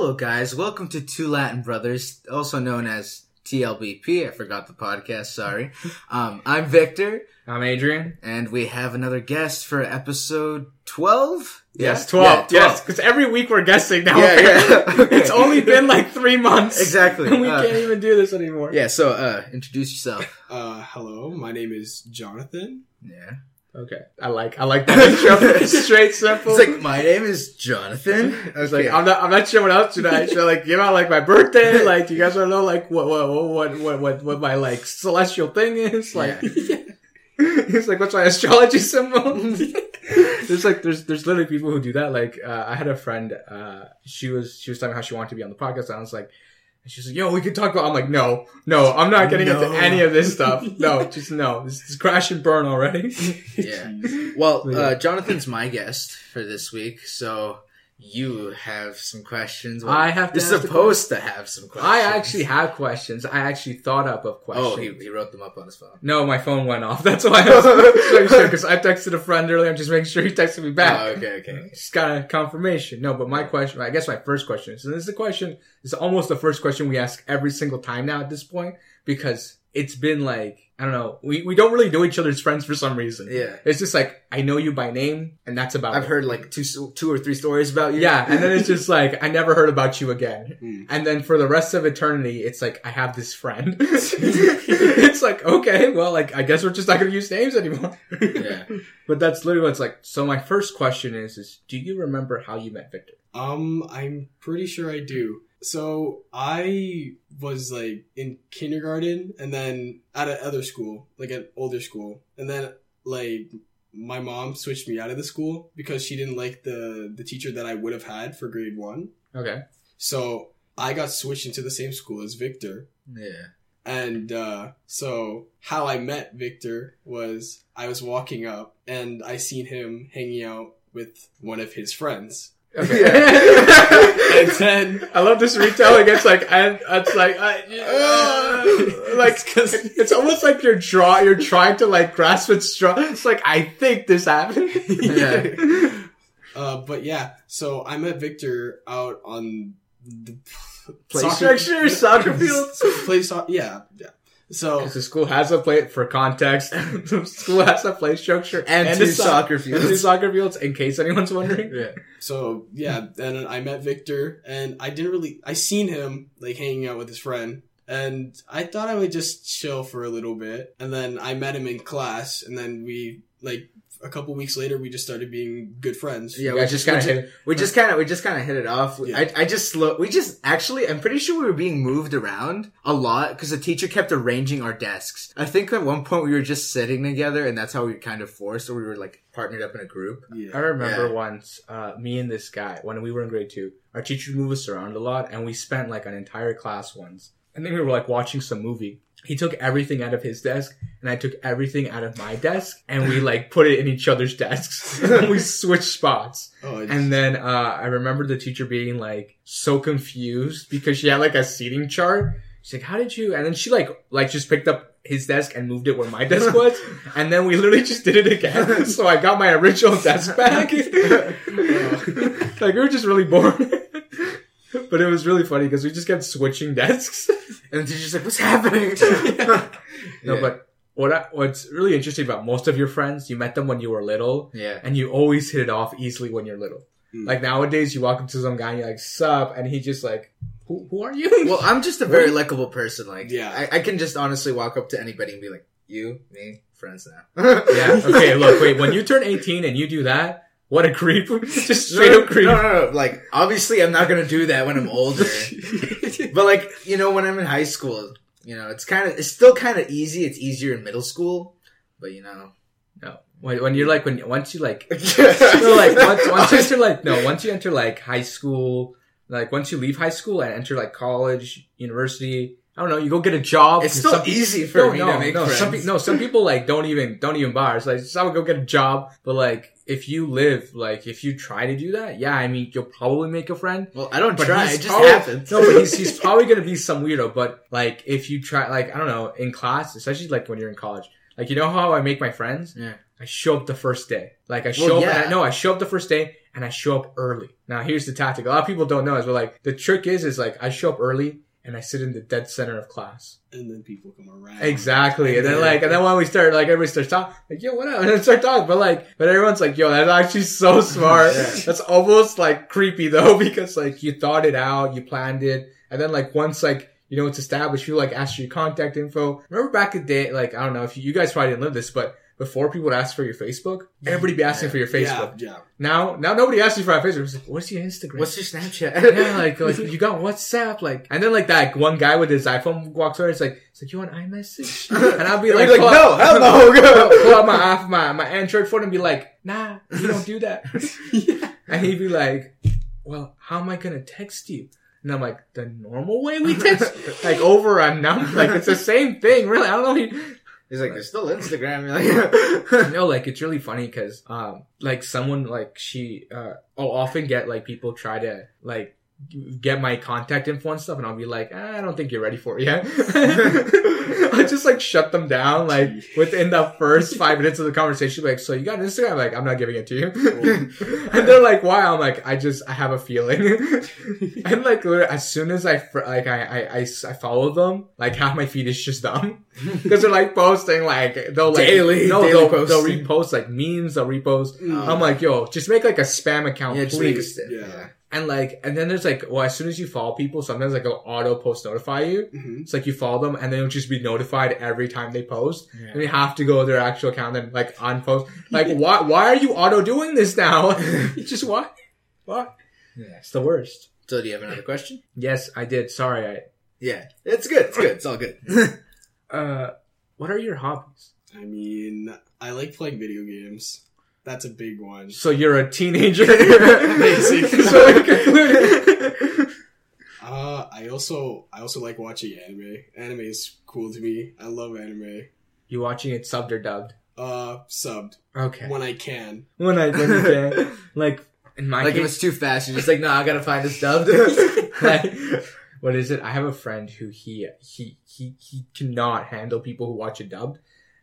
Hello, guys. Welcome to Two Latin Brothers, also known as TLBP. I forgot the podcast. Sorry. Um, I'm Victor, I'm Adrian. and we have another guest for episode twelve. Yes, Yeah? 12. Yeah, Yes, because every week we're guessing now. Yeah, yeah. Okay. it's only been like three months. Exactly. And we Uh, can't even do this anymore. Yeah. So, uh, introduce yourself. Uh, hello, my name is Jonathan. Yeah. Okay. I like, I like that intro. Straight, simple. It's like my name is Jonathan. I was like, I'm not, I'm not sure what else should I, should I like give out like my birthday? Like, you guys want to know like what, what, what, what, what, what my like celestial thing is? Like, it's like, what's my astrology symbol? there's like, there's, there's literally people who do that. Like, uh, I had a friend, uh, she was, she was telling me how she wanted to be on the podcast. And I was like, and she's like, yo, we could talk about, I'm like, no, no, I'm not getting No. into any of this stuff. No, just no. This is crash and burn already. Yeah. Well, uh, Jonathan's my guest for this week, so you have some questions. Well, I have to You're supposed to have some questions. I actually have questions. I actually thought up of questions. Oh, he, he wrote them up on his phone. No, my phone went off. That's why I was making sure because I texted a friend earlier. I'm just making sure he texted me back. Oh, okay, okay. Just got a confirmation. No, but my question, I guess my first question is, and this is the question, it's almost the first question we ask every single time now at this point because it's been like, I don't know, we, we don't really know each other's friends for some reason. Yeah. It's just like, I know you by name and that's about I've it. heard like two, two or three stories about you. Yeah, and then it's just like I never heard about you again. Mm. And then for the rest of eternity, it's like I have this friend. it's like okay, well, like I guess we're just not gonna use names anymore. yeah. But that's literally what it's like. So my first question is: Is do you remember how you met Victor? Um, I'm pretty sure I do. So I was like in kindergarten and then at another school, like an older school, and then like my mom switched me out of the school because she didn't like the the teacher that I would have had for grade one. Okay. So I got switched into the same school as Victor. Yeah. And uh, so how I met Victor was I was walking up and I seen him hanging out with one of his friends. Okay. And then I love this retelling. It's like and it's like I, uh, like it's almost like you're draw you're trying to like grasp at straw. It's like I think this happened. Yeah. uh, but yeah, so I met Victor out on the Play soccer structure, soccer fields. Play soccer, yeah, yeah. So Because the school has a play for context. the school has a play structure And a two so- soccer and two fields. soccer fields. In case anyone's wondering. Yeah. so yeah, and I met Victor and I didn't really I seen him like hanging out with his friend. And I thought I would just chill for a little bit. And then I met him in class and then we like a couple weeks later we just started being good friends. Yeah, You we just just kind kinda hit- we just kind of we just kind of hit it off. We- Yeah. I I just slow. We just actually I'm pretty sure we were being moved around a lot because the teacher kept arranging our desks. I think at one point we were just sitting together and that's how we kind of forced, or we were like partnered up in a group. I remember Yeah. once, uh, me and this guy, when we were in grade two, our teacher moved us around a lot and we spent like an entire class once. I think we were like watching some movie. He took everything out of his desk and I took everything out of my desk and we like put it in each other's desks and we switched spots. Oh, And then uh, I remember the teacher being like so confused because she had like a seating chart. She's like, "How did you?" And then she like like just picked up his desk and moved it where my desk was. and then we literally just did it again. So I got my original desk back. like we were just really bored. but it was really funny because we just kept switching desks. And the teacher's like, "What's happening?" No, Yeah. but what I, what's really interesting about most of your friends, you met them when you were little, yeah. and you always hit it off easily when you're little. Mm. Like nowadays, you walk up to some guy and you're like, "Sup," and he just like, "Who, who are you?" Well, I'm just a very likable person. Like, Yeah. I, I can just honestly walk up to anybody and be like, "You, me, friends now." yeah. Okay. Look. Wait. When you turn 18 and you do that, what a creep! just straight no, up creep. No, no, no. Like, obviously, I'm not gonna do that when I'm older. but like, you know, when I'm in high school, you know, it's kind of, it's still kind of easy. It's easier in middle school, but you know, No. When, when you're like when once you like like once, once you enter like no once you enter like high school like once you leave high school and enter like college university I don't know you go get a job it's still some- easy for no, me no, to make no, friends. Some, no, some people like don't even don't even bother. It's like so I would go get a job, but like if you live like if you try to do that, yeah, I mean you'll probably make a friend. well, I don't try. It just probably- happens. No, but he's he's probably gonna be some weirdo. But like if you try, like I don't know, in class, especially like when you're in college, like you know how I make my friends. Yeah. I show up the first day. Like I show Well, up. yeah. And I, no, I show up the first day and I show up early. Now here's the tactic. A lot of people don't know is but like the trick is is like I show up early and I sit in the dead center of class. and then people come around. Exactly. And then Yeah. like and then when we start like everybody starts talking like yo what up and then start talking but like but everyone's like yo that's actually so smart. Yeah. That's almost like creepy though because like you thought it out, you planned it, and then like once like you know it's established, you like ask for your contact info. Remember back in the day, like I don't know if you, you guys probably didn't live this, but before people would ask for your Facebook, everybody be asking Yeah. for your Facebook. Yeah, yeah. Now, now nobody asks you for our Facebook. Like, what's your Instagram? What's your Snapchat? yeah, like, like you got WhatsApp, like, and then like that one guy with his iPhone walks over. It's like, it's like you want iMessage, and I'll be like, like, no, out- hell no, go. pull out my my my Android phone and be like, nah, we don't do that. And he'd be like, well, how am I gonna text you? And I'm like, the normal way we text, like over a number, like it's the same thing, really. I don't know. He, He's like, there's still Instagram. Like, no, like it's really funny because, um, like someone like she, uh, I'll often get like people try to like get my contact info and stuff, and I'll be like, ah, I don't think you're ready for it yet. I just like shut them down like within the first five minutes of the conversation. Like, so you got Instagram? I'm like, I'm not giving it to you. and they're like, why? I'm like, I just I have a feeling. and like as soon as I fr- like I follow them, like half my feed is just them because they're like posting like they'll like Daily- no daily they'll, they'll repost like memes they'll repost. Mm. I'm like, yo, just make like a spam account, yeah, just please. step. Yeah. Yeah. And like, and then there's like, well, as soon as you follow people, sometimes like it'll auto post notify you. Mhm. It's like you follow them and then you'll just be notified every time they post. Yeah. And you have to go to their actual account and like unpost. Like, why, why are you auto doing this now? just why? Why? Yeah. It's the worst. So do you have another question? Yes, I did. Sorry. I, Yeah. It's good. It's good. It's all good. uh, what are your hobbies? I mean, I like playing video games. That's a big one. So you're a teenager. Basically. so we concluded. Uh, I also I also like watching anime. Anime is cool to me. I love anime. you watching it subbed or dubbed? Uh, subbed Okay. when I can. When I, when you can. Like, in my like if it's too fast, you're just like, no, I gotta find this dubbed. like, what is it? I have a friend who he he he he cannot handle people who watch it dubbed.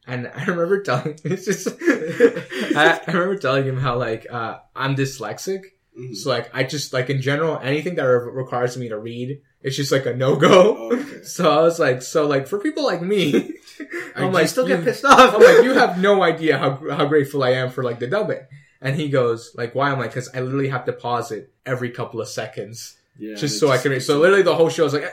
And I remember telling it's just I, I remember telling him how like uh I'm dyslexic. Mhm. So like I just like in general anything that re- requires me to read, it's just like a no go. Oh, okay. So I was like, so like for people like me, I'm like, still get pissed off. I'm like, you have no idea how how grateful I am for like the dubbing. And he goes, like, why? I'm like, because I literally have to pause it every couple of seconds Yeah. just so I can read. So literally the whole show is like.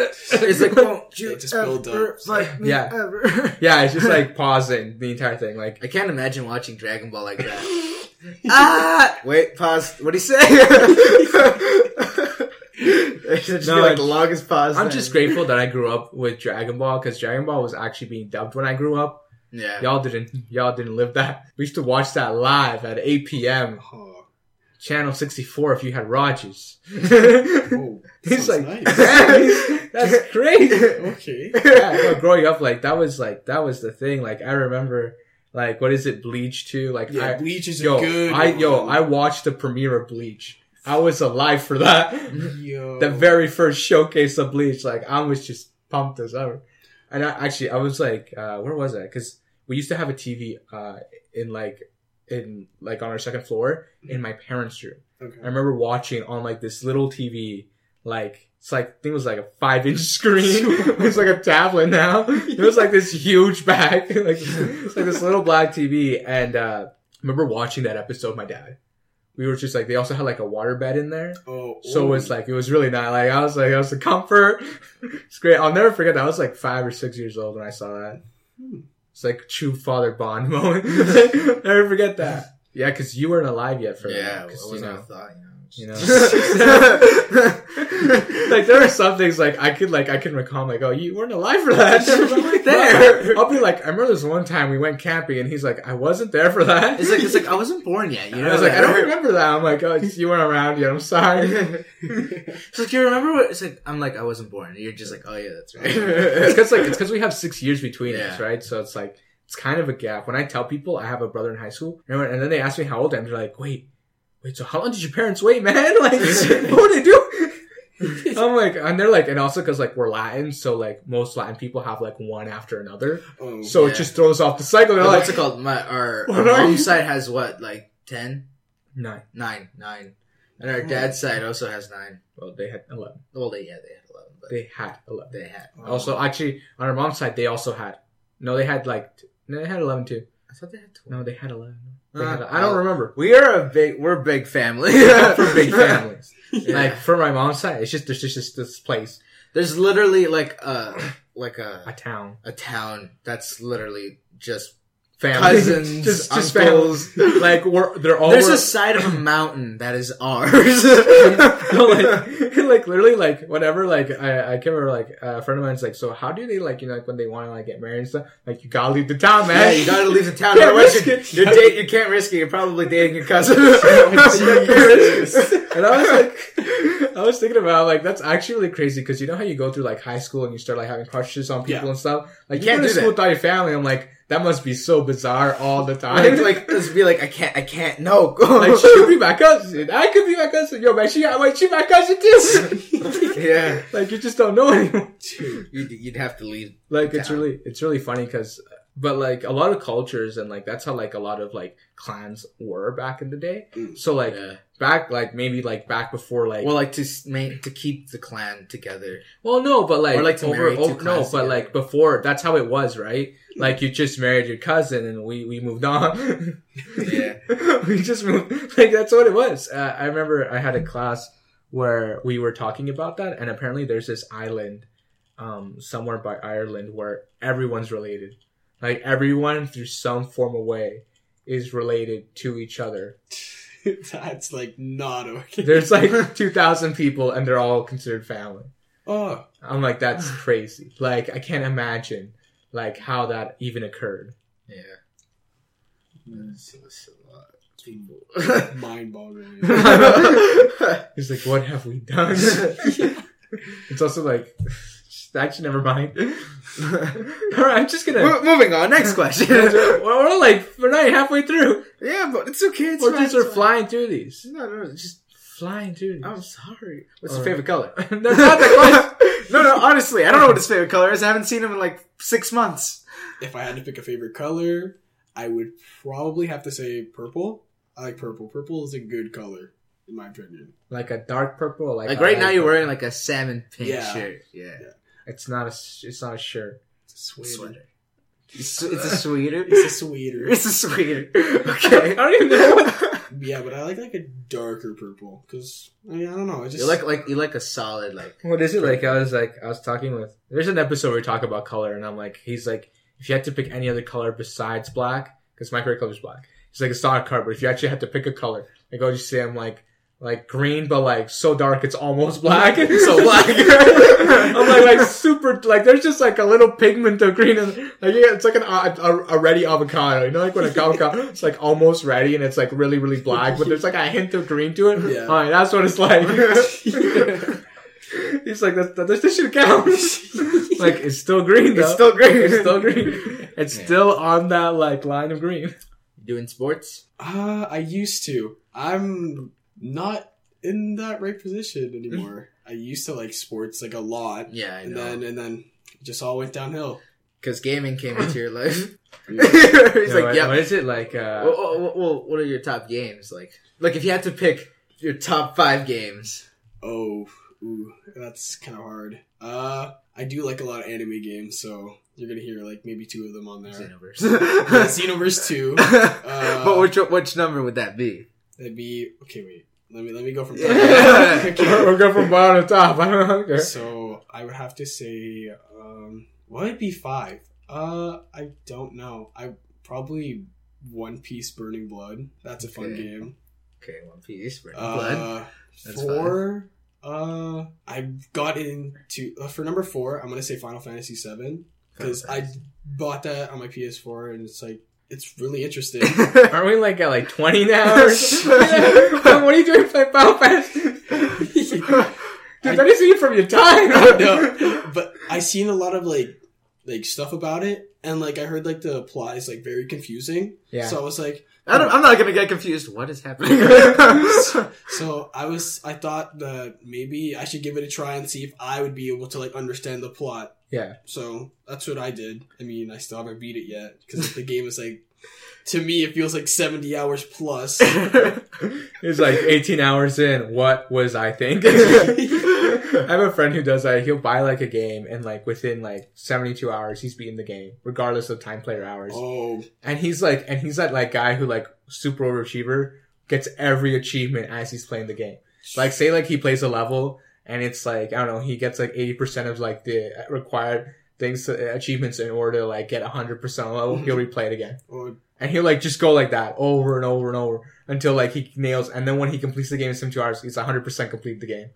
It's like, won't you They just build ever up. like me Yeah. ever? yeah, it's just like pausing the entire thing. Like, I can't imagine watching Dragon Ball like that. ah! Wait, pause. What do you say? it just No, be like I- the longest pause. I'm then. just grateful that I grew up with Dragon Ball because Dragon Ball was actually being dubbed when I grew up. Yeah. Y'all didn't, y'all didn't live that. We used to watch that live at 8 p.m. Oh, Channel 64 if you had Rogers. oh He's like, nice. "Damn, that's great. okay. yeah, growing up, like that was like that was the thing. Like I remember, like what is it, Bleach too? Like Yeah, I, Bleach is yo, a good. I yo. I watched the premiere of Bleach. I was alive for that. Yo. the very first showcase of Bleach. Like I was just pumped as ever. And I, actually, I was like, uh, where was I? Because we used to have a TV uh, in like in like on our second floor in my parents' room. Okay. I remember watching on like this little TV, like it's like I think it was like a five inch screen. it's like a tablet now. It was like this huge bag, like it's like this little black TV. And uh, I remember watching that episode. with My dad. We were just like they also had like a water bed in there. Oh, So it's like it was really not like I was like I was the comfort. It's great. I'll never forget that. I was like five or six years old when I saw that. Hmm. It's like true father bond moment. never forget that. Yeah, because you weren't alive yet for Yeah, that. it 'cause, you wasn't know, a thought, you know. You know, like there are some things like I could like I can recall like oh you weren't alive for that there. I'll be like I remember this one time we went camping and he's like I wasn't there for that It's like it's like I wasn't born yet. You And know, I was like I don't remember that I'm like oh you weren't around yet I'm sorry It's like you remember what? It's like I'm like I wasn't born. You're just like, oh yeah, that's right. it's because like it's because we have six years between us, right? So it's like it's kind of a gap. When I tell people I have a brother in high school, and and then they ask me how old I am, they're like, "Wait, wait, so how long did your parents wait, man? Like, what would they do?" I'm like, and they're like, and also because like we're Latin, so like most Latin people have like one after another, Oh, so Yeah. it just throws off the cycle. They're Oh, like, what's it called? My our, our are mom's you? side has what, like ten, nine. nine, nine, and our dad's side also has nine. Well, they had eleven. Well, they yeah, they had eleven, but They had eleven. they had. Oh. Also, um, actually, on our mom's side, they also had. No, they had like. t- No, they had eleven too. I thought they had twelve. No, they had eleven. They Uh, had, I don't remember. We are a big, we're a big family. for big families. Yeah. Like for my mom's side, it's just there's just, just this place, There's literally like a like a a town, a town that's literally just family, cousins, just just uncles. families. Like we're they're all. There's we're- a side of a mountain that is ours. no, like, like literally, like whenever, like I, I can remember, like a friend of mine's like, so how do they like, you know, like when they want to like get married and stuff, like you gotta leave the town, yeah, man. you gotta leave the town. Can't risk you're, it. you're date, you can't risk it. You're probably dating your cousin. and I was like, I was thinking about like that's actually really crazy because you know how you go through like high school and you start like having crushes on people Yeah. and stuff. Like you Can't go to do school that. without your family. I'm like, that must be so bizarre all the time. like, like, just be like, I can't, I can't. No, Like, she could be my cousin. I could be my cousin. Yo, man, she wait, she my cousin too. yeah, like you just don't know anymore. Dude. you'd, you'd have to leave. Like it's really it's really funny because, but like a lot of cultures and like that's how like a lot of like clans were back in the day. Mm. So like Yeah. back like maybe like back before like Well, like to s- main, to keep the clan together. Well, no, but like, Or, like, to over, marry two over- no, clans but together. like before, that's how it was, right? Like you just married your cousin, and we we moved on. Yeah. we just moved. Like that's what it was. Uh, I remember I had a class where we were talking about that, and apparently there's this island, um, somewhere by Ireland where everyone's related. Like everyone through some form of way is related to each other. That's like not okay. There's like two thousand people, and they're all considered family. Oh, I'm like, that's crazy. Like, I can't imagine like how that even occurred. Yeah. That's, that's a lot of people. mind boggling. He's like, what have we done? it's also like, actually, never mind. All right, I'm just gonna. Mo- Moving on. Next question. we're, we're like, we're not even halfway through. yeah, but it's okay. It's We're just it's are flying through these. No, no, it's just. Flying through these. I'm sorry. What's All your right. favorite color? That's not the question. no, no. Honestly, I don't know what his favorite color is. I haven't seen him in like six months. if I had to pick a favorite color, I would probably have to say purple. I like purple. Purple is a good color, in my opinion. Like a dark purple. Like, Like a right now, you're purple. wearing like a salmon pink Yeah. shirt. Yeah. It's not a. s- It's not a shirt. It's a Sweater. It's, it's a sweater. It's a sweater. It's a sweater. Okay. I don't even know. What, yeah, but I like like a darker purple because I mean I don't know. I just You like like you like a solid like. What is it like? I was like, I was talking with. There's an episode where we talk about color, and I'm like, he's like, if you had to pick any other color besides black, because my favorite color is black. He's like, it's not a color, but if you actually had to pick a color, like, I'll just say I'm like, like green, but like so dark it's almost black. So black. I'm like, like super, like there's just like a little pigment of green, and like yeah, it's like an a, a, a ready avocado. You know, like when a avocado it's like almost ready and it's like really really black, but there's like a hint of green to it. Yeah. All right, that's what it's like. He's like, that, that, this should count. like, it's still green, though. It's still green. It's still green. It's Yeah. still on that, like, line of green. Doing sports. Uh, I used to. I'm not in that right position anymore. I used to like sports like a lot, Yeah, I and know. then and then it just all went downhill. Because gaming came into your life. Yeah. He's Yeah, like, what- yeah. What is it? Like, uh, Well, well, well, what are your top games? Like, like if you had to pick your top five games. Oh, ooh, that's kind of hard. Uh, I do like a lot of anime games, so you're gonna hear like maybe two of them on there. Xenoverse. Yeah, Xenoverse two. Uh, but which which number would that be? That'd be okay. Wait, let me let me go from. Yeah. we're, we're from bottom to top. I don't know. Okay. So I would have to say, um, what would be five? Uh, I don't know. I probably One Piece Burning Blood. That's a fun Okay. game. Okay, One Piece, Burning Blood. Uh, That's four. Uh, I got into uh, for number four. I'm gonna say Final Fantasy VII because I bought that on my PS4 and it's like it's really interesting. Aren't we like at like 20 now? or something? what are you doing playing Final Fantasy? Dude, that is you from your time. no, but I seen a lot of like like stuff about it, and like I heard like the plot is like very confusing. Yeah. So I was like, I don't, oh. I'm not gonna get confused. What is happening? so I was, I thought that maybe I should give it a try and see if I would be able to like understand the plot. Yeah. So that's what I did. I mean, I still haven't beat it yet because the game is like, to me, it feels like seventy hours plus. It's like 18 hours in. What was I thinking? I have a friend who does that. He'll buy like a game and like within like 72 hours, he's beaten the game, regardless of time player hours. oh, And he's like, and he's that like guy who like super overachiever gets every achievement as he's playing the game. Like say like he plays a level and it's like, I don't know, he gets like 80% of like the required things, uh, achievements in order to like get 100% level. He'll replay it again. oh, And he'll like just go like that over and over and over until like he nails. And then when he completes the game in 72 hours, he's 100% complete the game.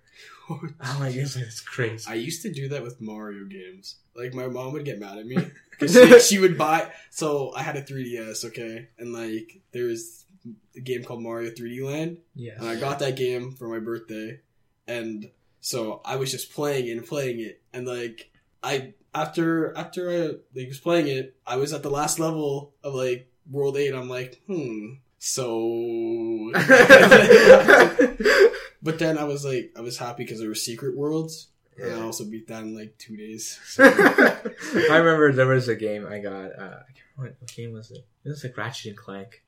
I'm like, it's, it's crazy. I used to do that with Mario games. Like my mom would get mad at me because she, she would buy. So I had a 3DS, okay, and like there was a game called Mario 3D Land, Yeah. and I got that game for my birthday, and so I was just playing it and playing it, and like I after after I like was playing it, I was at the last level of like World Eight. I'm like, hmm. So, but then I was like, I was happy because there were secret worlds, and I also beat that in like two days. So, I remember there was a game I got. Uh, I can't remember what game was it? It was like Ratchet and Clank,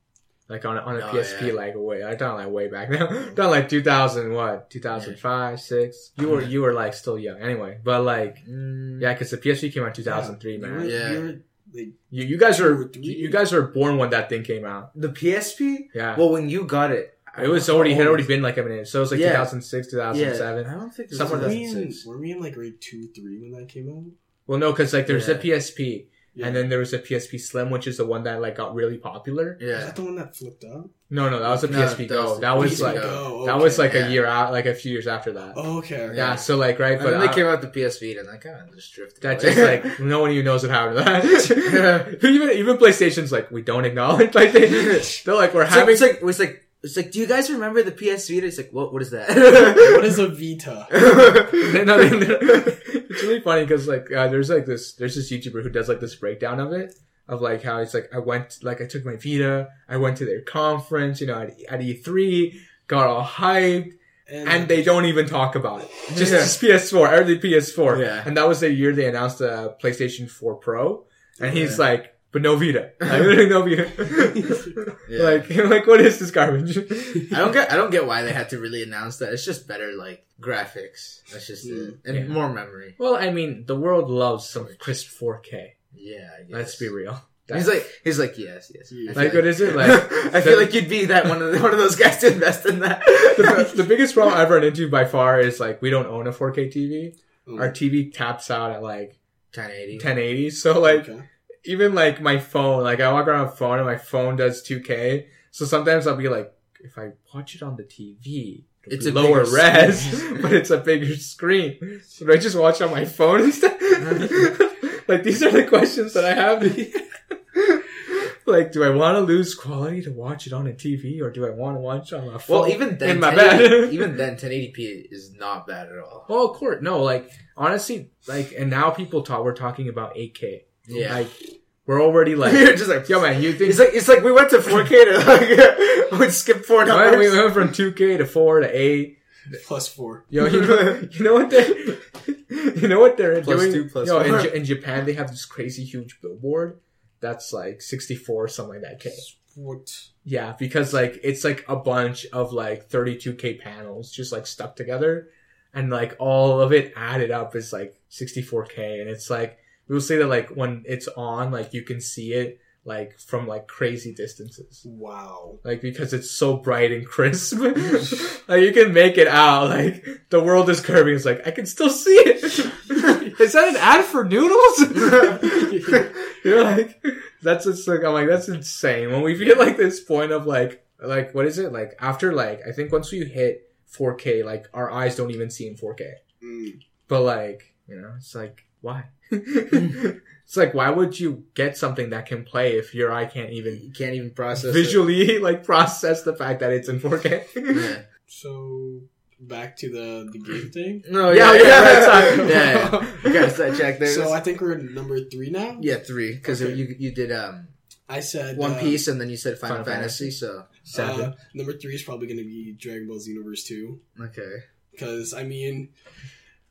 like on a, on a Oh, PSP. yeah. Like way I done like way back now. done like 2000 what? 2005, six. You were you were like still young anyway. But like Mm, yeah, because the PSP came out 2003, you man. were- Yeah. you were, like, You you guys are you guys were born when that thing came out. The PSP? Yeah. Well, when you got it, it was already had already been like a minute. So it was like Yeah. 2006, 2007. Yeah, I don't think it was Somewhere were, we in, 2006. were we in like grade two, three when that came out? Well, no, because like there's Yeah. a PSP, Yeah. and then there was a PSP Slim, which is the one that like got really popular. Yeah, Is Yeah. that the one that flipped up? No, no, that was a No, PSP that Go. was That was PSP like Go. Oh, that was like yeah. a year out, like a few years after that. Oh, okay. okay. Yeah, so like right, And but then they I- came out the PS Vita, and I kind of just drifted. that away. just like no one even knows what happened to that. even even PlayStation's like we don't acknowledge. Like they they're like we're having. like, having. it's like it's like it's like. Do you guys remember the PS Vita? It's like what? What is that? What is a Vita? No, they- they- it's really funny because like uh, there's like this there's this YouTuber who does like this breakdown of it of like how it's like I went like I took my Vita I went to their conference you know at, at E3 got all hyped and they don't even talk about it just, Yeah. just PS4 early PS4 Yeah. and that was the year they announced the PlayStation 4 Pro and he's Yeah. like but no Vita like literally no Vita Yeah. like like what is this garbage I don't get. I don't get why they had to really announce that. It's just better, like graphics. That's just it, and Yeah. more memory. well I mean the world loves some crisp 4K Yeah, I guess. let's be real He's like, he's like, yes, yes. I Yeah. feel Like, what is it? Like, I feel like you'd be that one of the, one of those guys to invest in that. the, the biggest problem I've run into by far is like we don't own a 4K TV. Mm. Our TV taps out at like 1080. 1080. So like Okay. Even like my phone, like I walk around with a phone and my phone does 2K. So sometimes I'll be like, if I watch it on the TV, It's a lower res, but it's a bigger screen. So do I just watch on my phone instead? like these are the questions that I have. like, do I want to lose quality to watch it on a TV, or do I want to watch on my phone? Well, even then, in my 1080 bed. even then, 1080p is not bad at all. Well, of course, no. Like honestly, like and now people talk. We're talking about 8K. Yeah. Like we're already like, You're just like, yo, man. You think It's like it's like we went to 4K to like we skip four Well, numbers. we went from 2K to 4 to 8. Plus four. Yo, you know, you know what they, you know what they're Plus doing? two, plus Yo, in, four. J- in Japan, they have this crazy huge billboard that's like 64 something like that K. What? Yeah, because like it's like a bunch of like 32k panels just like stuck together, and like all of it added up is like 64k, and it's like we'll say that like when it's on, like you can see it like from like crazy distances, Wow. like because it's so bright and crisp, like you can make it out. Like the world is curving. It's like I can still see it. is that an ad for noodles? You're like, that's just like, I'm like, that's insane. When we get like this point of like, like, what is it? Like, after like, I think once we hit 4K, like, our eyes don't even see in 4K. Mm. But like, you know, it's like, why? it's like, why would you get something that can play if your eye can't even you can't even process it. visually like process the fact that it's in 4K? Yeah. So back to the the game thing. No, Yeah, yeah, yeah, yeah, that's yeah, yeah. You got to check there. So I think we're at number three now. yeah, three because Okay. you you did um I said One uh, Piece and then you said Final, Final Fantasy. So Seven. Uh, number three is probably going to be Dragon Ball Xenoverse two okay. because I mean,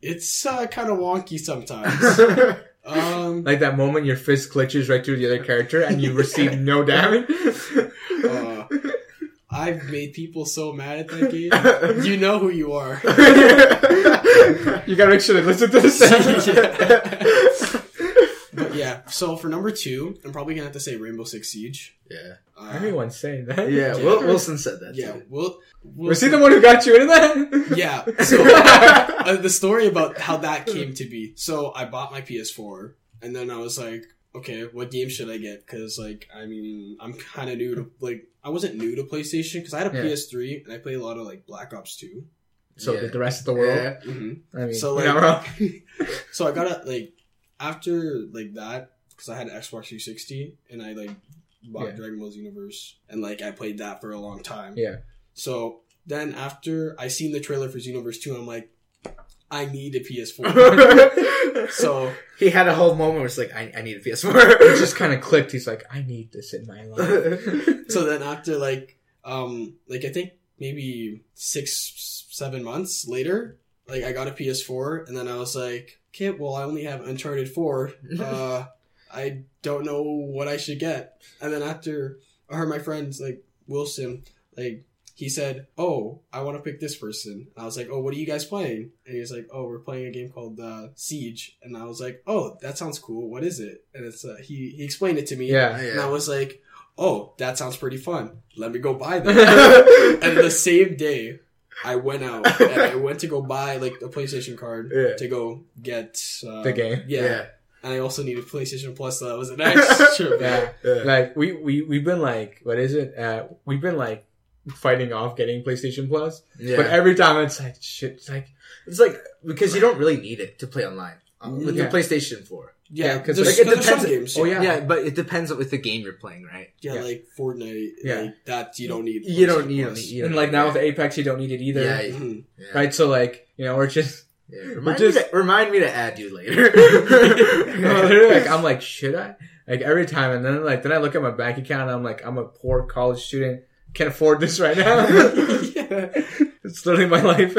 it's uh, kind of wonky sometimes. um, like that moment your fist glitches right through the other character and you receive no damage. uh, I've made people so mad at that game. You know who you are. you gotta make sure they listen to this. But yeah, so for number two, I'm probably gonna have to say Rainbow Six Siege. yeah, Uh, Everyone's saying that. yeah. Wil- Wilson said that. yeah, too. we'll, we'll Was he the one who got you into that? Yeah. So uh, the story about how that came to be. So I bought my PS4, and then I was like, okay, what game should I get? Because like, I mean, I'm kind of new to like, I wasn't new to PlayStation because I had a Yeah. PS3 and I played a lot of like Black Ops 2. So Yeah. did the rest of the world. Yeah. Mm-hmm. I mean, So, like- not wrong. So I got it like after like that because I had an Xbox 360 and I like bought Yeah. Dragon Ball Xenoverse and like I played that for a long time. Yeah. So then after I seen the trailer for Xenoverse 2, I'm like, I need a PS4. so he had a whole moment where it's like, I, I need a PS4. it just kind of clicked. He's like, I need this in my life. so then after like um like I think maybe six seven months later, like I got a PS4 and then I was like, okay, well I only have Uncharted 4. Uh, I don't know what I should get. And then after I heard my friends like Wilson like. He said, "Oh, I want to pick this person." And I was like, "Oh, what are you guys playing?" And he was like, "Oh, we're playing a game called uh, Siege." And I was like, "Oh, that sounds cool. What is it?" And it's uh, he he explained it to me. yeah. And I was like, oh, that sounds pretty fun. Let me go buy that. and the same day, I went out and I went to go buy like a PlayStation card Yeah. to go get uh, The game. Yeah. yeah. And I also needed PlayStation Plus, so that was an extra. Yeah. Yeah. Like we we we've been like, what is it? Uh, we've been like fighting off getting PlayStation Plus, Yeah. but every time it's like shit. It's like it's like because you don't really need it to play online uh, with Yeah. the PlayStation 4. Yeah, because there's, like, it there's some depends- games. oh, yeah. Yeah. Yeah, but it depends with the game you're playing, right? Yeah, Yeah. like Fortnite. Yeah. Like, that you don't need. You don't need, you don't Plus. need and like now that. with Apex, you don't need it either. Yeah, Mhm. yeah. Right. So like you know we're just Yeah. Remind, just- me to, remind me to add you later. literally, like I'm like should I like every time and then like then I look at my bank account and I'm like I'm a poor college student can't afford this right now. yeah. it's literally my life.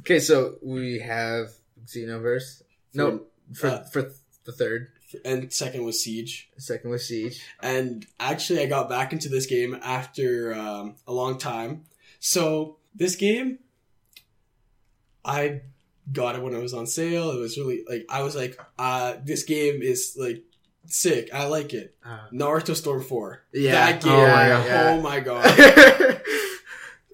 okay, so we have Xenoverse. No, for uh, for the third, And second was Siege. second was Siege. and actually i got back into this game after um, a long time so this game i got it when it was on sale it was really like i was like uh this game is like sick i like it Uh, naruto storm 4 yeah. that game Oh my God. oh my god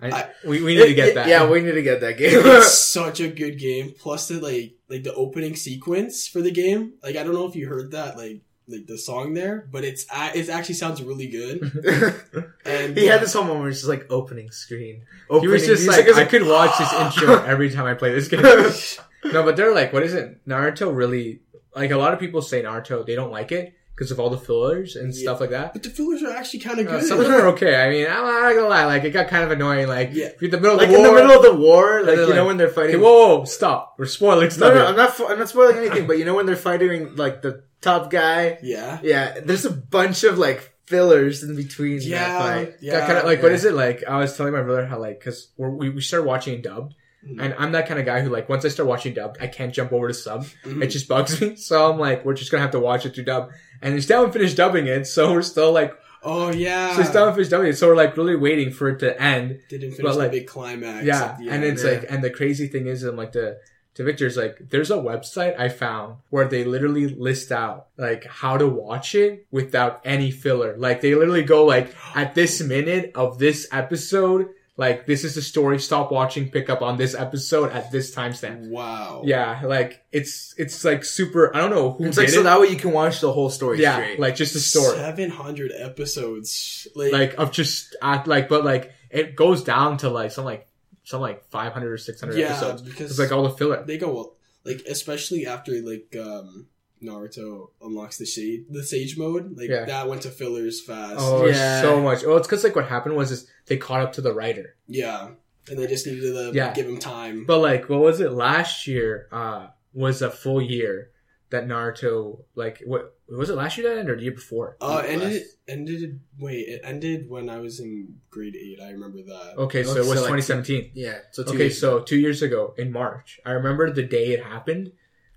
I, I- we, we need to get that. Yeah, we need to get that game. it's such a good game plus the like like the opening sequence for the game like i don't know if you heard that like like the song there but it's it actually sounds really good and he yeah. had this whole moment where it's just like opening screen. he was just music like is I could watch this intro every time I play this game. no, but they're like, what is it? Naruto really like a lot of people say Naruto they don't like it because of all the fillers and Yeah. stuff like that. But the fillers are actually kind of Uh, good. some of them are okay. I mean, I'm not gonna lie. Like, it got kind of annoying. Like, Yeah. if you're in the middle of like the in war. the middle of the war, like they're you know when they're Okay, fighting. whoa, whoa, stop! We're spoiling no, stuff. no, here. I'm not. I'm not spoiling anything. But you know when they're fighting like the top guy. yeah. Yeah, there's a bunch of like fillers in between that Yeah. fight. Yeah. that kind of like what yeah. is it like? I was telling my brother how like because we we started watching it dubbed, Mhm. and I'm that kind of guy who like once I start watching dub, I can't jump over to sub. Mhm. It just bugs me. So I'm like, we're just gonna have to watch it through dub. And we still haven't finished dubbing it, so we're still like, oh yeah. so we still haven't finished dubbing it. So we're like really waiting for it to end. Didn't finish but, like- the big climax. yeah, and end. it's yeah. like, and the crazy thing is, I'm like the to Victor's like, there's a website I found where they literally list out like how to watch it without any filler. Like they literally go like, at this minute of this episode, like this is the story. Stop watching. Pick up on this episode at this timestamp. wow. Yeah, like it's it's like super. I don't know who It's did like so it. that way you can watch the whole story yeah, straight. like just the story. Seven hundred episodes. Like, like of just act like but like it goes down to like some like some like 500 or 600 yeah, episodes because it's like all the filler they go like especially after like um Naruto unlocks the shade the sage mode. Like Yeah. that went to fillers fast. oh Yeah. so much well it's because like what happened was is they caught up to the writer Yeah. and they just needed to Yeah. give him time. But like, what was it last year? Uh, was a full year that Naruto like what was it last year that ended or the year before? Uh, Last- ended ended. Wait, it ended when I was in grade eight. I remember that. Okay, so it was so, like, 2017. Yeah. So two Okay, years so two years ago in March, I remember the day it happened.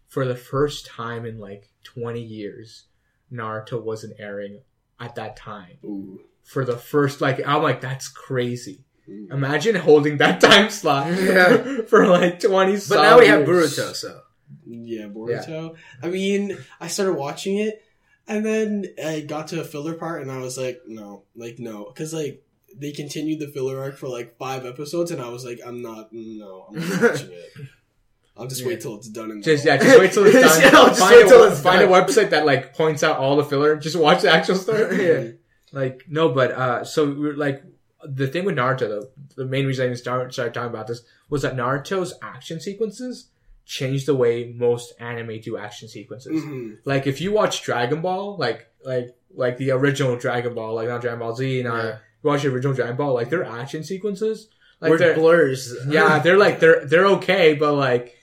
For the first time in like 20 years, Naruto wasn't airing at that time. Ooh. For the first, like, I'm like, that's crazy. Ooh. Imagine holding that time slot Yeah. for like 20 But now we have years. Boruto, so Yeah, Boruto. I mean, I started watching it, and then I got to a filler part, and I was like, no, like no, because like they continued the filler arc for like five episodes, and I was like, I'm not, no, I'm not watching it. I'll just Yeah. wait till it's done. And Just yeah, just wait till it's done. Yeah, I'll just find wait a, till it's find done. a website that like points out all the filler. Just watch the actual story. Yeah. Like no, but uh, so we we're like the thing with Naruto though, the main reason I even started, started talking about this was that Naruto's action sequences changed the way most anime do action sequences. Mhm. Like if you watch Dragon Ball, like like like the original Dragon Ball, like not Dragon Ball Z, not Yeah. you watch the original Dragon Ball, like their action sequences, like we're they're blurs. yeah, they're like they're they're okay, but like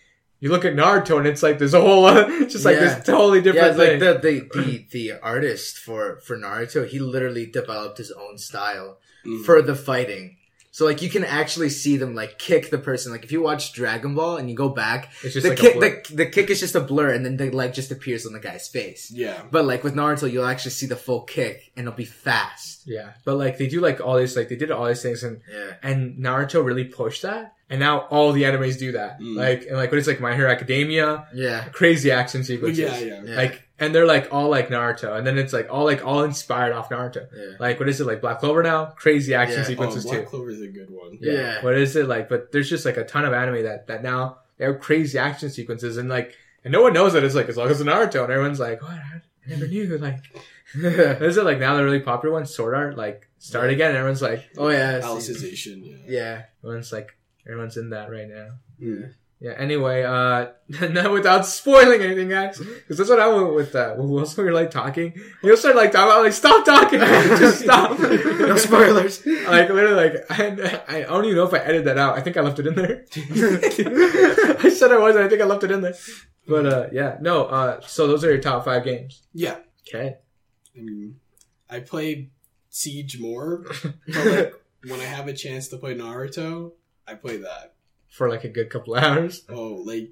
you look at Naruto and it's like there's a whole just like Yeah. this totally yeah, different like thing. the, the the the artist for for Naruto, he literally developed his own style Mhm. for the fighting. So like you can actually see them like kick the person. Like if you watch Dragon Ball and you go back, it's just the like a kick blur. the, the kick is just a blur and then the leg just appears on the guy's face. yeah, But like with Naruto, you'll actually see the full kick and it'll be fast. yeah, but like they do like all these like they did all these things and Yeah. and Naruto really pushed that, and now all the animes do that. Mm. Like and like what is like My Hero Academia, Yeah. crazy action sequences. yeah, yeah. Yeah. Like and they're like all like Naruto, and then it's like all like all inspired off Naruto. Yeah. Like what is it like Black Clover now? Crazy action Yeah. Oh, sequences Black too. Black Clover is a good one. Yeah. What is it like? But there's just like a ton of anime that that now they have crazy action sequences, and like and no one knows that it's like as long as it's Naruto, and everyone's like, what? I never knew. Like is it like now the really popular one, Sword Art, like start again? And everyone's like, oh yeah. Alicization, yeah. Yeah. everyone's like, everyone's in that right now. Mm. Yeah. Anyway, uh, now without spoiling anything, guys, because that's what I went with. That when else we were like talking, you'll start like talking about like stop talking, just stop. no spoilers. Like literally, like I, I don't even know if I edited that out. I think I left it in there. I said I was. I think I left it in there. But uh, yeah, no. Uh, so those are your top five games. Yeah. Okay. I mean, I play Siege more, but like when I have a chance to play Naruto, I played that. For like a good couple hours. Oh, like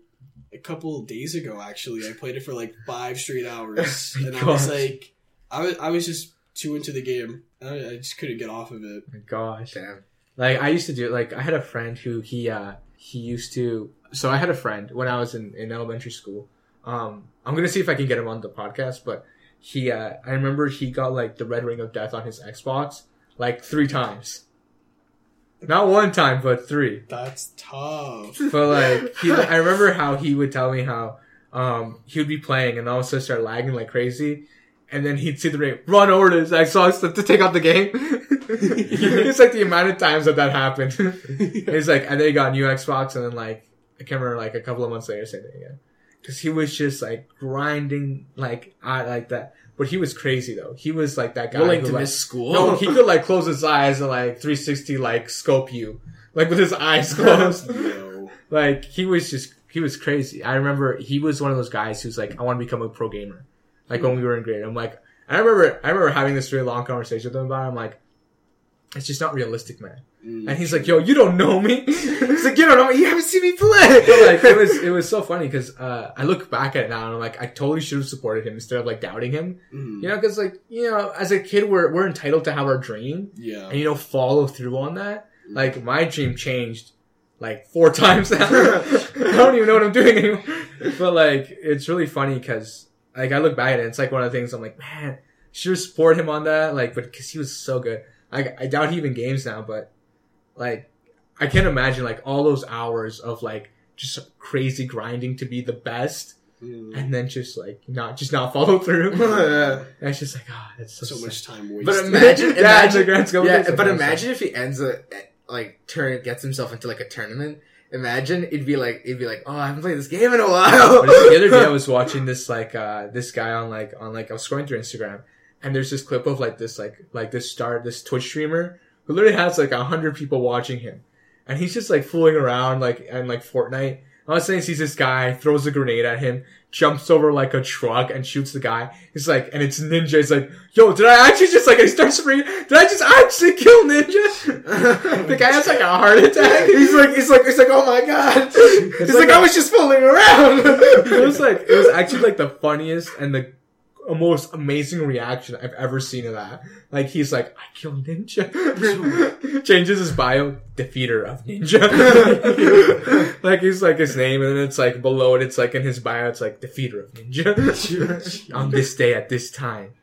a couple days ago, actually, I played it for like five straight hours, Oh and I was like, I was, I was just too into the game. I, I just couldn't get off of it. Oh my gosh. Damn. Like I used to do. Like I had a friend who he uh he used to. So I had a friend when I was in in elementary school. Um, I'm gonna see if I can get him on the podcast, but he uh I remember he got like the Red Ring of Death on his Xbox like three times. Not one time, but three. That's tough. But like he, I remember how he would tell me how um he would be playing and all of a sudden start lagging like crazy, and then he'd see the run over to his Xbox to, to take out the game. it's like the amount of times that that happened. It's like and then he got a new Xbox and then like I can't remember like a couple of months later same thing again. Cause he was just like grinding like I like that. But he was crazy though. He was like that guy Willing who to like, miss school. no, he could like close his eyes and like 360 like scope you. Like with his eyes closed. No. like he was just he was crazy. I remember he was one of those guys who's like, I want to become a pro gamer. Like when we were in grade. I'm like I remember I remember having this really long conversation with him about it. I'm like, it's just not realistic, man. Mm. And he's like, yo, you don't know me. he's like you don't know. me. You haven't seen me play. But, like it was it was so funny because uh, I look back at it now and I'm like I totally should have supported him instead of like doubting him. Mm. You know, because like you know, as a kid, we're we're entitled to have our dream Yeah. and you know follow through on that. Like my dream changed like four times now. I don't even know what I'm doing anymore. But like it's really funny because like I look back at it, it's like one of the things I'm like, man, should have supported him on that. Like, but because he was so good. Like I doubt he even games now, but like I can't imagine like all those hours of like just crazy grinding to be the best, Mm. and then just like not just not follow through. Yeah. And it's just like ah, that's so, so much time wasted. But imagine, Yeah, the imagine, grand scope yeah, but it's imagine if he ends a like turn gets himself into like a tournament. Imagine it'd be like it'd be like, oh, I haven't played this game in a while. But the other day I was watching this like uh this guy on like on like I was scrolling through Instagram and there's this clip of like this like like this star this Twitch streamer who literally has like a hundred people watching him. and he's just like fooling around like and like Fortnite. All of a sudden, he sees this guy, throws a grenade at him, jumps over like a truck and shoots the guy. He's like, and it's Ninja. He's like, yo, did I actually just like, he starts screaming, did I just actually kill Ninja? the guy has like a heart attack. He's like, he's like, he's like, oh my god. He's like like, a- I was just fooling around. it was like, it was actually like the funniest and the most amazing reaction I've ever seen of that. Like he's like, I killed Ninja. Changes his bio, defeater of Ninja. like he's like his name, and then it's like below it, it's like in his bio, it's like defeater of Ninja. On this day at this time.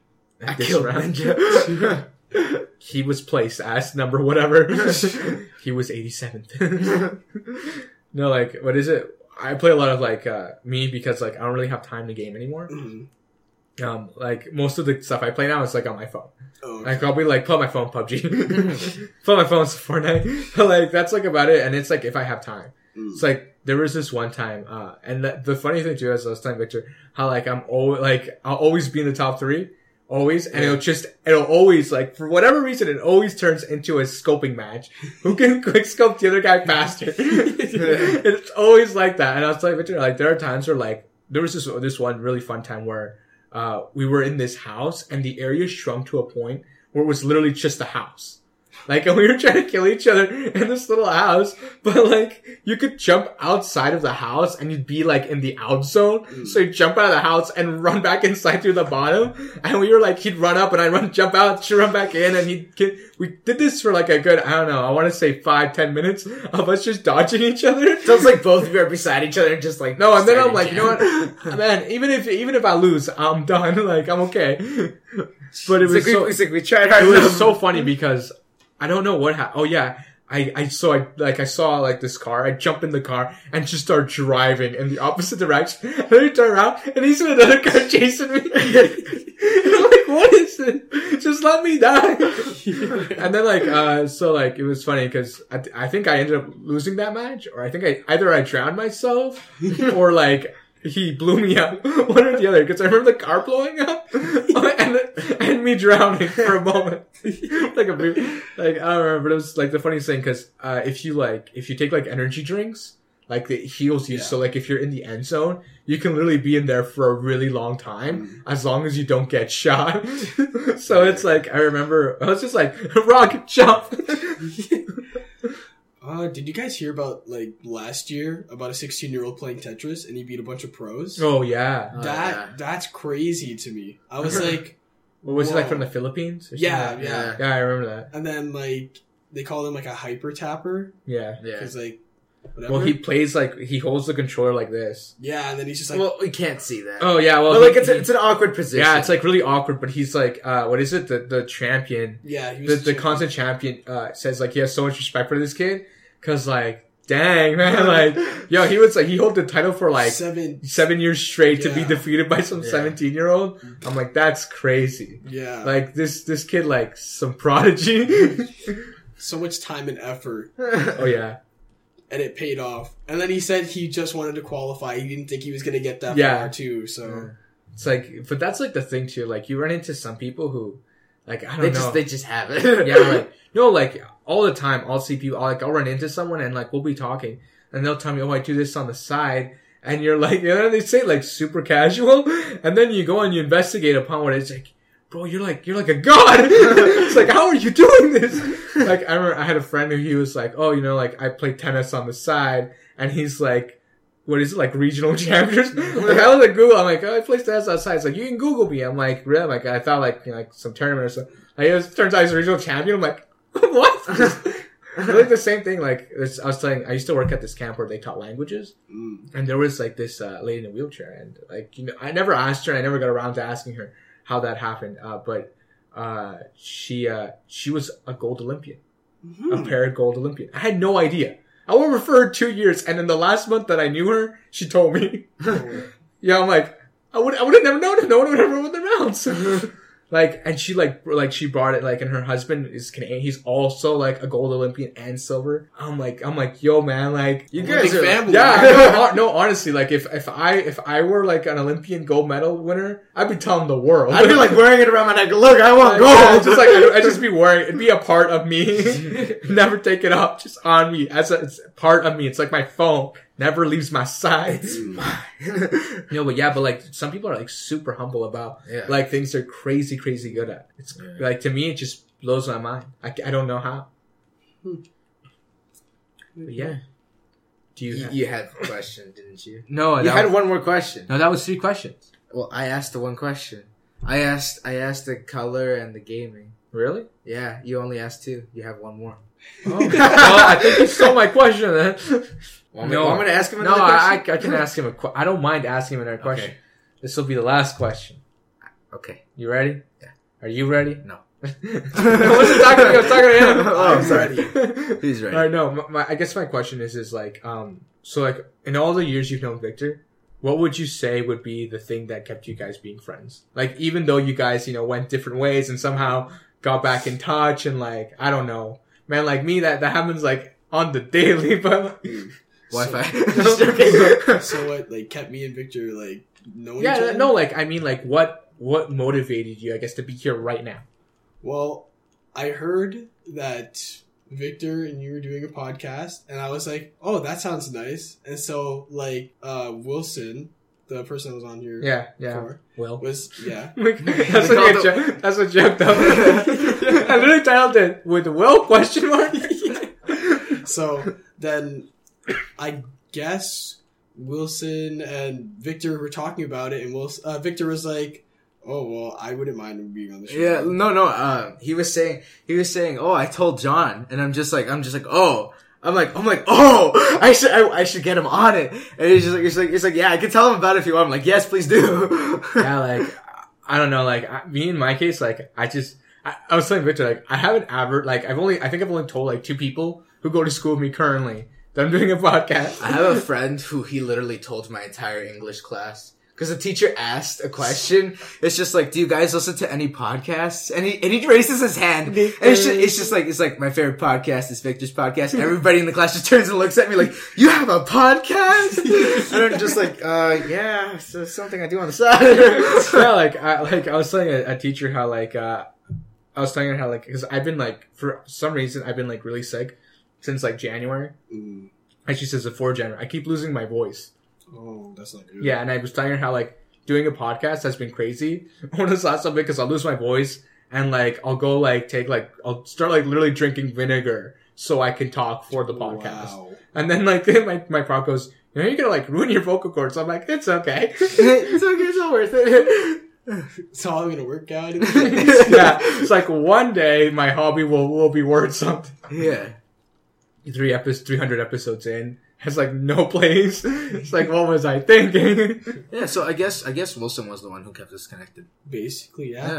At I this killed round. Ninja. He was placed as number whatever. he was 87th. no, like, what is it? I play a lot of like, uh, me because like, I don't really have time to game anymore. Mhm. Um, like, most of the stuff I play now is like on my phone. Oh, Like, I'll be like, pull out my phone, PUBG. out my phone, it's Fortnite. But like, that's like about it. And it's like, if I have time. Mm. It's like, there was this one time, uh, and the, the funny thing too is I was telling Victor, how like, I'm always, like, I'll always be in the top three. Always, and it'll just, it'll always, like, for whatever reason, it always turns into a scoping match. Who can quick scope the other guy faster? it's always like that. And I was telling Victor, like, there are times where, like, there was this, this one really fun time where, uh, we were in this house and the area shrunk to a point where it was literally just a house. Like, and we were trying to kill each other in this little house, but like, you could jump outside of the house and you'd be like in the out zone. Mm. So you jump out of the house and run back inside through the bottom. And we were like, he'd run up and I'd run, jump out, she'd run back in and he'd get, we did this for like a good, I don't know, I want to say five, ten minutes of us just dodging each other. Sounds like both of you are beside each other and just like No, and then I'm like, you know what, man? Even if even if I lose, I'm done. Like I'm okay. But it It's was like, so we, like we tried it was so funny because I don't know what happened. Oh yeah, I I saw I, like I saw like this car. I jump in the car and just start driving in the opposite direction. And then I turn around and he's in another car chasing me. I'm like, what is it? Just let me die. and then like uh so like it was funny because I, I think I ended up losing that match or I think I either I drowned myself or like he blew me up one or the other because I remember the car blowing up and and me drowning for a moment. Like a like I don't remember but it was like the funniest thing because uh if you like if you take like energy drinks like it heals you. Yeah. so like if you're in the end zone you can literally be in there for a really long time as long as you don't get shot. So it's like I remember I was just like rock jump Uh, did you guys hear about like last year about a 16 year old playing Tetris and he beat a bunch of pros? oh yeah Oh, that yeah. that's crazy to me. I was like, what was it like from the Philippines or yeah, something? yeah, yeah I remember that And then like they call him like a hyper tapper yeah Yeah. because like whatever. well he plays like he holds the controller like this yeah, and then he's just like, well, we can't see that. oh yeah well but like he- it's a, it's an awkward position. yeah it's like really awkward but he's like uh what is it the the champion yeah, he the, was the constant champion uh says like he has so much respect for this kid because like dang man like yo he was like he held the title for like seven. seven years straight to be defeated by some Yeah. 17 year old i'm like that's crazy Yeah, like this this kid like some prodigy so much time and effort, oh yeah and it paid off. And then he said he just wanted to qualify. He didn't think he was gonna get that Yeah. far too. So it's like but that's like the thing too like you run into some people who like i don't they know just they just have it. yeah, like no, like all the time. I'll see people. Like I'll run into someone and like we'll be talking, and they'll tell me, "Oh, I do this on the side," and you're like, you know, they say like super casual, and then you go and you investigate upon what it's like. Bro, you're like you're like a god. it's like how are you doing this? Like I remember I had a friend who he was like, oh, you know, like I play tennis on the side, and he's like, what is it like regional champions? like I was like Google, I'm like, oh, I play tennis outside. It's like you can Google me. I'm like, really? Like I thought like you know, like some tournament or something. Like, it was, turns out he's a regional champion. I'm like, what? Like the same thing. Like this, I was telling, I used to work at this camp where they taught languages, mm, and there was like this uh, lady in a wheelchair, and like you know, I never asked her, and I never got around to asking her how that happened. Uh, but uh, she uh, she was a gold Olympian, mhm. a paired gold Olympian. I had no idea. I for her two years, and in the last month that I knew her, she told me. Yeah, I'm like, I would I would have never known if no one would ever won the rounds. Like, and she like, like she brought it like, and her husband is Canadian. He's also like a gold Olympian and silver. I'm like, I'm like, yo, man, like, You guys are family. yeah, no, no, honestly, like if if I if I were like an Olympian gold medal winner, I'd be telling the world. I'd be like wearing it around my neck. Look, I want Like, gold. yeah, just like I'd, I'd just be wearing it'd be a part of me. Never take it off, just on me as a it's a part of me. It's like my phone never leaves my side. no, but yeah, but like some people are like super humble about yeah. like things they're crazy, crazy good at. It's Yeah. like to me, it just blows my mind. I, I don't know how. Hmm. But yeah. Do you? you, have- you had a question, didn't you? no, You had was, one more question. no, that was three questions. Well, I asked the one question. I asked. I asked the color and the gaming. Really? Yeah, you only asked two. You have one more. Oh. well, I think you stole my question then. Want No. me, want me to ask him No, another I, I. I can ask him a question. I don't mind asking him another question. Okay. This will be the last question. Okay. You ready? Yeah. Are you ready? No. I wasn't talking to you. I was talking to him. Oh, I'm I'm sorry. He's ready. All right, no. My, my, I guess my question is, is like, um, so like, in all the years you've known Victor, what would you say would be the thing that kept you guys being friends? Like, even though you guys, you know, went different ways and somehow got back in touch and like, I don't know, man, like me, that that happens like on the daily, but Wi-Fi. So- So what like kept me and Victor like knowing each yeah, other? no, like, I mean, like, what what motivated you, I guess, to be here right now? Well, I heard that Victor and you were doing a podcast, and I was like, "Oh, that sounds nice." And so, like, uh, Wilson, the person that was on here Yeah, yeah. before, Will. was yeah. that's, like a joke. that's a joke, though. I literally titled it with Will question mark. So then, I guess Wilson and Victor were talking about it, and Wilson, uh, Victor was like, "Oh, well, I wouldn't mind being on the show." Yeah, no, no. Uh, he was saying, he was saying, oh, I told John, and I'm just like, I'm just like, oh, I'm like, I'm like, oh, I should, I, I should get him on it. And he's just like, he's like, he's like, yeah, I can tell him about it if you want. I'm like, yes, please do. yeah, like I don't know, like I, me in my case, like I just I, I was telling Victor, like I haven't ever like I've only I think I've only told like two people who go to school with me currently that I'm doing a podcast. I have a friend who he literally told my entire English class. Cause the teacher asked a question. It's just like, do you guys listen to any podcasts? And he, and he raises his hand. And it's just, it's just like, it's like, my favorite podcast is Victor's podcast. And everybody in the class just turns and looks at me like, you have a podcast? and I'm just like, uh, yeah, it's something I do on the side. yeah, like I like I was telling a, a teacher how like uh I was telling her how like because I've been like for some reason I've been like really sick since like January. Mm. And she says before January, I keep losing my voice. Oh, that's not good. Yeah, and I was telling her how like doing a podcast has been crazy. One of the last something because I'll lose my voice and like I'll go like take like I'll start like literally drinking vinegar so I can talk for the podcast. Wow. And then like my my prof goes, you know, you're gonna like ruin your vocal cords. I'm like, it's okay. it's okay, it's not worth it. It's all gonna work out. yeah, it's like one day my hobby will will be worth something. yeah. Three episodes, three hundred episodes in has like no plays. It's like, what was I thinking? Yeah, so I guess, I guess Wilson was the one who kept us connected. Basically, yeah.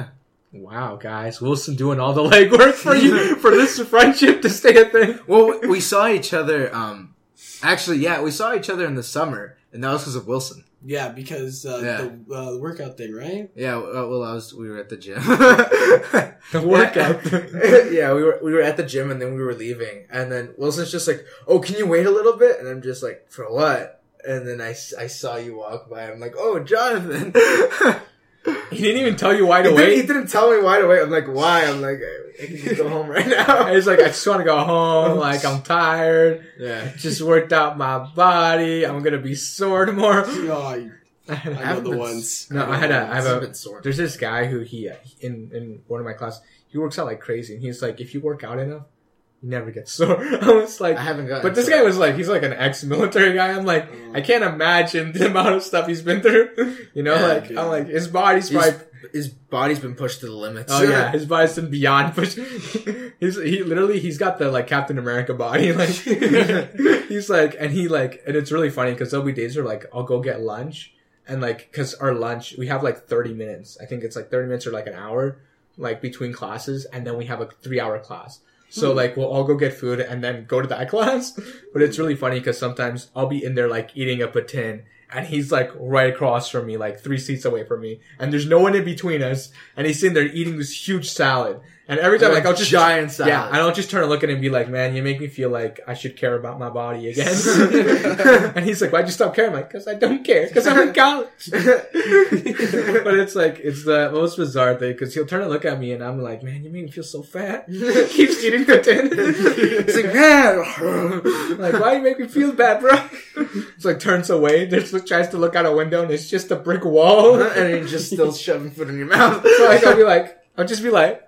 Yeah. wow, guys, Wilson doing all the legwork for you for this friendship to stay a thing. Well, we saw each other, um, actually, yeah, we saw each other in the summer, and that was because of Wilson. Yeah, because uh, Yeah. the uh, workout thing, right? Yeah, uh, well, I was, we were at the gym. The workout. yeah, we were, we were at the gym and then we were leaving. And then Wilson's just like, oh, can you wait a little bit? And I'm just like, for what? And then I, I saw you walk by. I'm like, oh, Jonathan. He didn't even tell you why to he, didn't, he didn't tell me why to wait. I'm like, why? I'm like, I can just go home right now. He's like, I just want to go home. Like, I'm tired. yeah. Just worked out my body. I'm gonna be sore tomorrow. Oh, I, I know the been- ones. No, I had a, I have a, been sore. there's this guy who he, in, in one of my classes, he works out like crazy. And he's like, if you work out enough, you never get sore. I was like, I haven't gotten but this guy was like, he's like an ex-military guy. I'm like, mm. I can't imagine the amount of stuff he's been through. You know, Yeah, like, dude. I'm like, his body's He's- probably His body's been pushed to the limits. Oh yeah, his body's been beyond push. he's he literally he's got the like Captain America body. Like he's like, and he like, and it's really funny because there'll be days where like I'll go get lunch and like because our lunch we have like thirty minutes. I think it's like thirty minutes or like an hour like between classes, and then we have a three hour class. So hmm. like we'll all go get food and then go to that class. But it's really funny because sometimes I'll be in there like eating up a patin and he's like right across from me, like three seats away from me, and there's no one in between us, and he's sitting there eating this huge salad. And every time, like, I'll just giant salad. yeah, I don't just turn and look at him and be like, "Man, you make me feel like I should care about my body again." and he's like, "Why'd you stop caring?" I'm like, "Cause I don't care. Cause I'm in college." but it's like it's the most bizarre thing because he'll turn and look at me and I'm like, "Man, you make me feel so fat." Keeps eating tin. it's like, man. like, why you make me feel bad, bro? It's like turns away, just tries to look out a window and it's just a brick wall. and you're just still shoving food in your mouth. So like I'll be like, I'll just be like,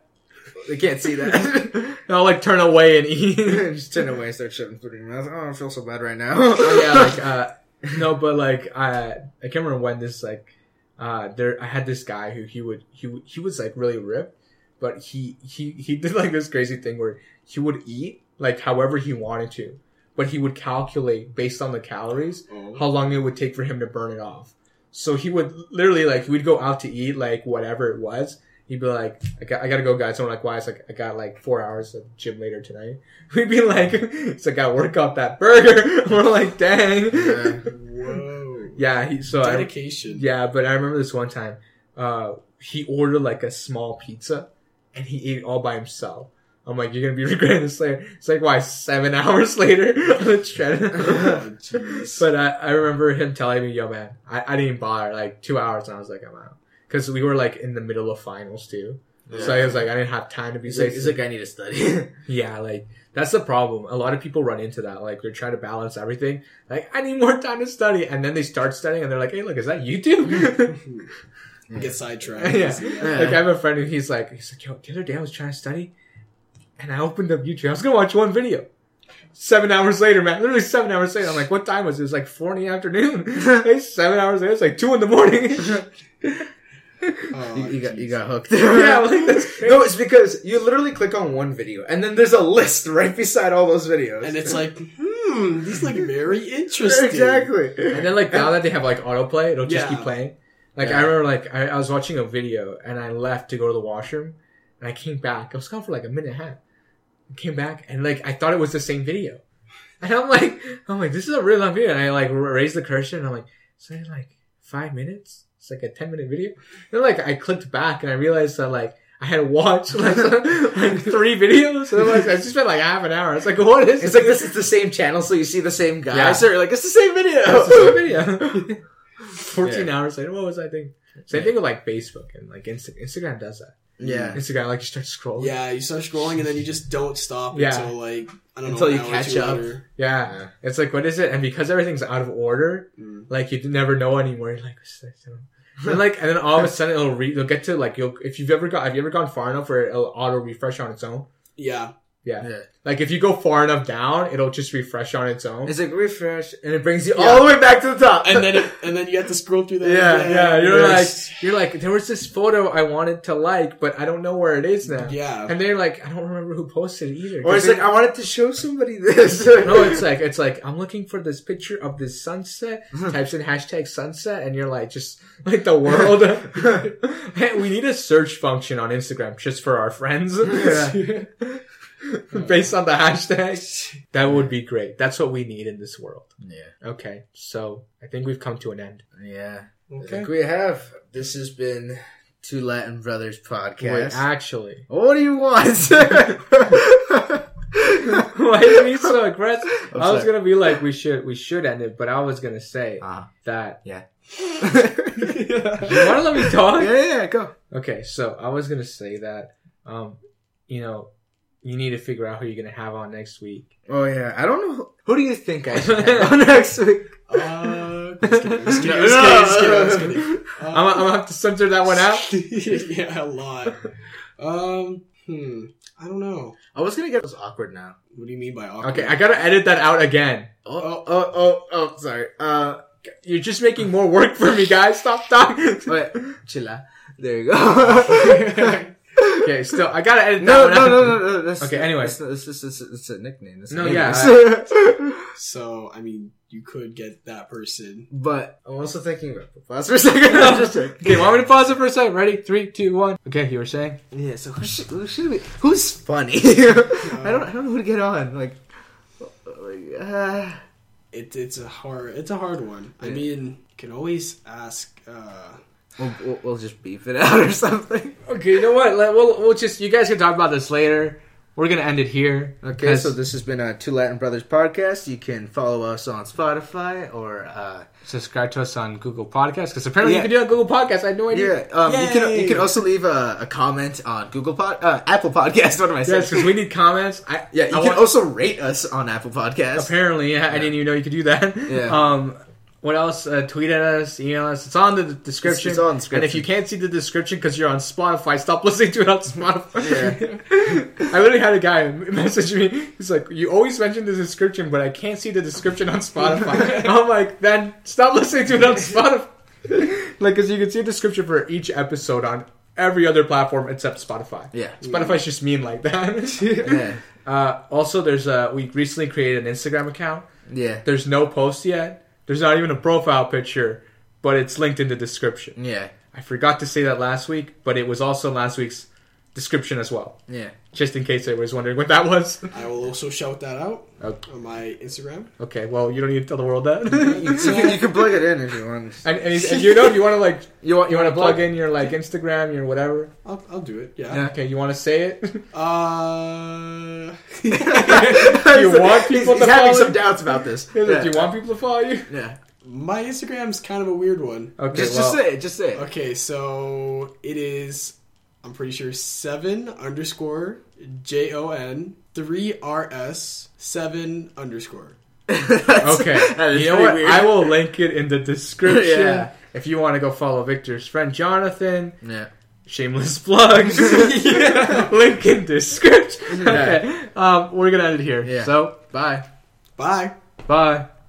they can't see that. and I'll like turn away and eat. just turn away and start shoving food in your mouth. Oh, I feel so bad right now. Oh, yeah, like uh, no, but like I I can't remember when this like uh there I had this guy who he would he he was like really ripped, but he he he did like this crazy thing where he would eat like however he wanted to, but he would calculate based on the calories Oh. how long it would take for him to burn it off. So he would literally like we'd go out to eat like whatever it was. He'd be like, I, got, I gotta go, guys. So I'm like, why? It's like, I got like four hours of gym later tonight. We'd be like, it's like, I gotta work out that burger. We're like, dang. Yeah. Whoa. Yeah, he, so I, Dedication. yeah, but I remember this one time, uh, he ordered like a small pizza and he ate it all by himself. I'm like, you're gonna be regretting this later. It's like, why, seven hours later on the treadmill? But I, I remember him telling me, yo, man, I, I didn't bother, like, two hours and I was like, I'm out. Cause we were like in the middle of finals too. So I was like, I didn't have time to be He's like, safe. he's like, I need to study. Yeah, like that's the problem. A lot of people run into that. Like they're trying to balance everything. Like I need more time to study, and then they start studying, and they're like, "Hey, look, is that YouTube?" Get sidetracked. yeah. Like I have a friend who he's like, he's like, "Yo, the other day I was trying to study, and I opened up YouTube. I was gonna watch one video. Seven hours later, man, literally seven hours later. I'm like, what time was it? It was like four in the afternoon. Like, seven hours later, it's like two in the morning. Oh, you, you got you got hooked. yeah, like that's crazy. no, it's because you literally click on one video and then there's a list right beside all those videos. And it's like, hmm, these look very interesting. exactly. And then like now that they have like autoplay, it'll just Yeah. keep playing. Like Yeah. I remember like I, I was watching a video and I left to go to the washroom and I came back. I was gone for like a minute and a half. I came back and like I thought it was the same video. And I'm like I'm like, this is a really long video. And I like raised the cursor and I'm like, it's only like five minutes? It's like a ten minute video. And like I clicked back and I realized that like I had watched like, like three videos. And I'm like, I just spent like half an hour. It's like, what is It's like this is the same channel, so you see the same guy. Yeah. So you're like, it's the same video. That's the same video. 14 Yeah. hours later, what was I thinking? Same Yeah. thing with like Facebook and like Insta- Instagram does that. Yeah. Instagram, like you start scrolling. Yeah, you start scrolling and then you just don't stop Yeah. until like I don't Until know you an hour or catch up. later. Yeah. Yeah. It's like, what is it? And because everything's out of order, Mm. like you never know anymore. You're like, what's this? And like, and then all of a sudden it'll re- you'll get to like, you'll, if you've ever got, have you ever gone far enough where it'll auto refresh on its own? Yeah, Yeah. Yeah. Like if you go far enough down, it'll just refresh on its own. It's like refresh, and it brings you Yeah. all the way back to the top. and then it, and then you have to scroll through that. Yeah, again. yeah, you're Yes. like, you're like, there was this photo I wanted to like, but I don't know where it is now. yeah. And they're like, I don't remember who posted it either. or it's 'Cause like, I wanted to show somebody this. no, it's like it's like I'm looking for this picture of this sunset. Types in hashtag sunset, and you're like just like the world. hey, we need a search function on Instagram just for our friends, based on the hashtag. That would be great. That's what we need in this world. yeah. Okay, so I think we've come to an end. Yeah. I Okay. think we have. This has been Two Latin Brothers Wait, podcast. actually, what do you want? why are you so aggressive? I'm I was sorry. gonna be like, we should, we should end it, but I was gonna say Ah. that. yeah. You want to let me talk? yeah, yeah, go. Okay, so I was gonna say that, um, you know, you need to figure out who you're gonna have on next week. Oh yeah, I don't know. Who do you think I should have on next week? Uh, just kidding, just kidding, No, just no. kidding, just kidding, just kidding. I'm, I'm gonna have to censor that one out. yeah, a lot. Um, hmm, I don't know. I was gonna get this awkward now. What do you mean by awkward? Okay, I gotta edit that out again. Oh, oh, oh, oh, oh sorry. Uh, You're just making more work for me, guys. Stop talking. wait, chilla. There you go. Okay, still, I gotta edit that no, one no, out. no, no, no. That's, Okay, anyway. it's, it's, it's, it's, it's a nickname. It's a No, name. yeah, so, I mean, you could get that person. but I'm also thinking about pause for a second. I'm just like, Okay, want me to pause it for a second? Ready? Three, two, one. Okay, you were saying? yeah. So who should, who should we? Who's funny? I don't, I don't know who to get on. Like, like, uh, It, it's a hard, it's a hard one. I Yeah. mean, can always ask. Uh, We'll, we'll, we'll just beef it out or something. Okay, you know what? Let, we'll, we'll just, you guys can talk about this later. We're going to end it here. Okay, so this has been a Two Latin Brothers podcast. You can follow us on Spotify or uh, subscribe to us on Google Podcasts because apparently Yeah. you can do it on Google Podcasts. I had no idea. yeah. Um, you can you can also leave a, a comment on Google Pod uh, Apple Podcast. What am I saying? Yes, because we need comments. I, yeah, you I can want- also rate us on Apple Podcasts. Apparently, yeah, I didn't even know you could do that. Yeah. Um, what else? Uh, tweet at us, email us. It's on the description. It's- on And description. if you can't see the description because you're on Spotify, stop listening to it on Spotify. Yeah. I literally had a guy message me. He's like, "You always mention the description, but I can't see the description on Spotify." I'm like, "Then stop listening to it on Spotify." like, because you can see a description for each episode on every other platform except Spotify. Yeah. Spotify's just mean like that. Yeah. Uh, also, there's a we recently created an Instagram account. Yeah. There's no post yet. There's not even a profile picture, but it's linked in the description. Yeah. I forgot to say that last week, but it was also last week's description as well. Yeah. Just in case I was wondering what that was. I will also shout that out Okay. on my Instagram. Okay, well, you don't need to tell the world that. You, you can, you can plug it in if you want. and, and, and you know, if you want to like, You want you want to plug in your like Instagram, your whatever. I'll, I'll do it. Yeah. Yeah. Okay, you want to say it? Uh. Do you want people he's, to he's having follow some doubts about this. Do you want people to follow you? Yeah. my Instagram's kind of a weird one. Okay, Just, well, just say it. Just say it. Okay, so it is. I'm pretty sure seven underscore J O N three R S seven underscore. Okay. you know what? weird. I will link it in the description. Yeah. If you want to go follow Victor's friend Jonathan, Yeah. shameless plugs. link in description. Okay. Um, we're gonna end it here. Yeah. So Bye. Bye. bye.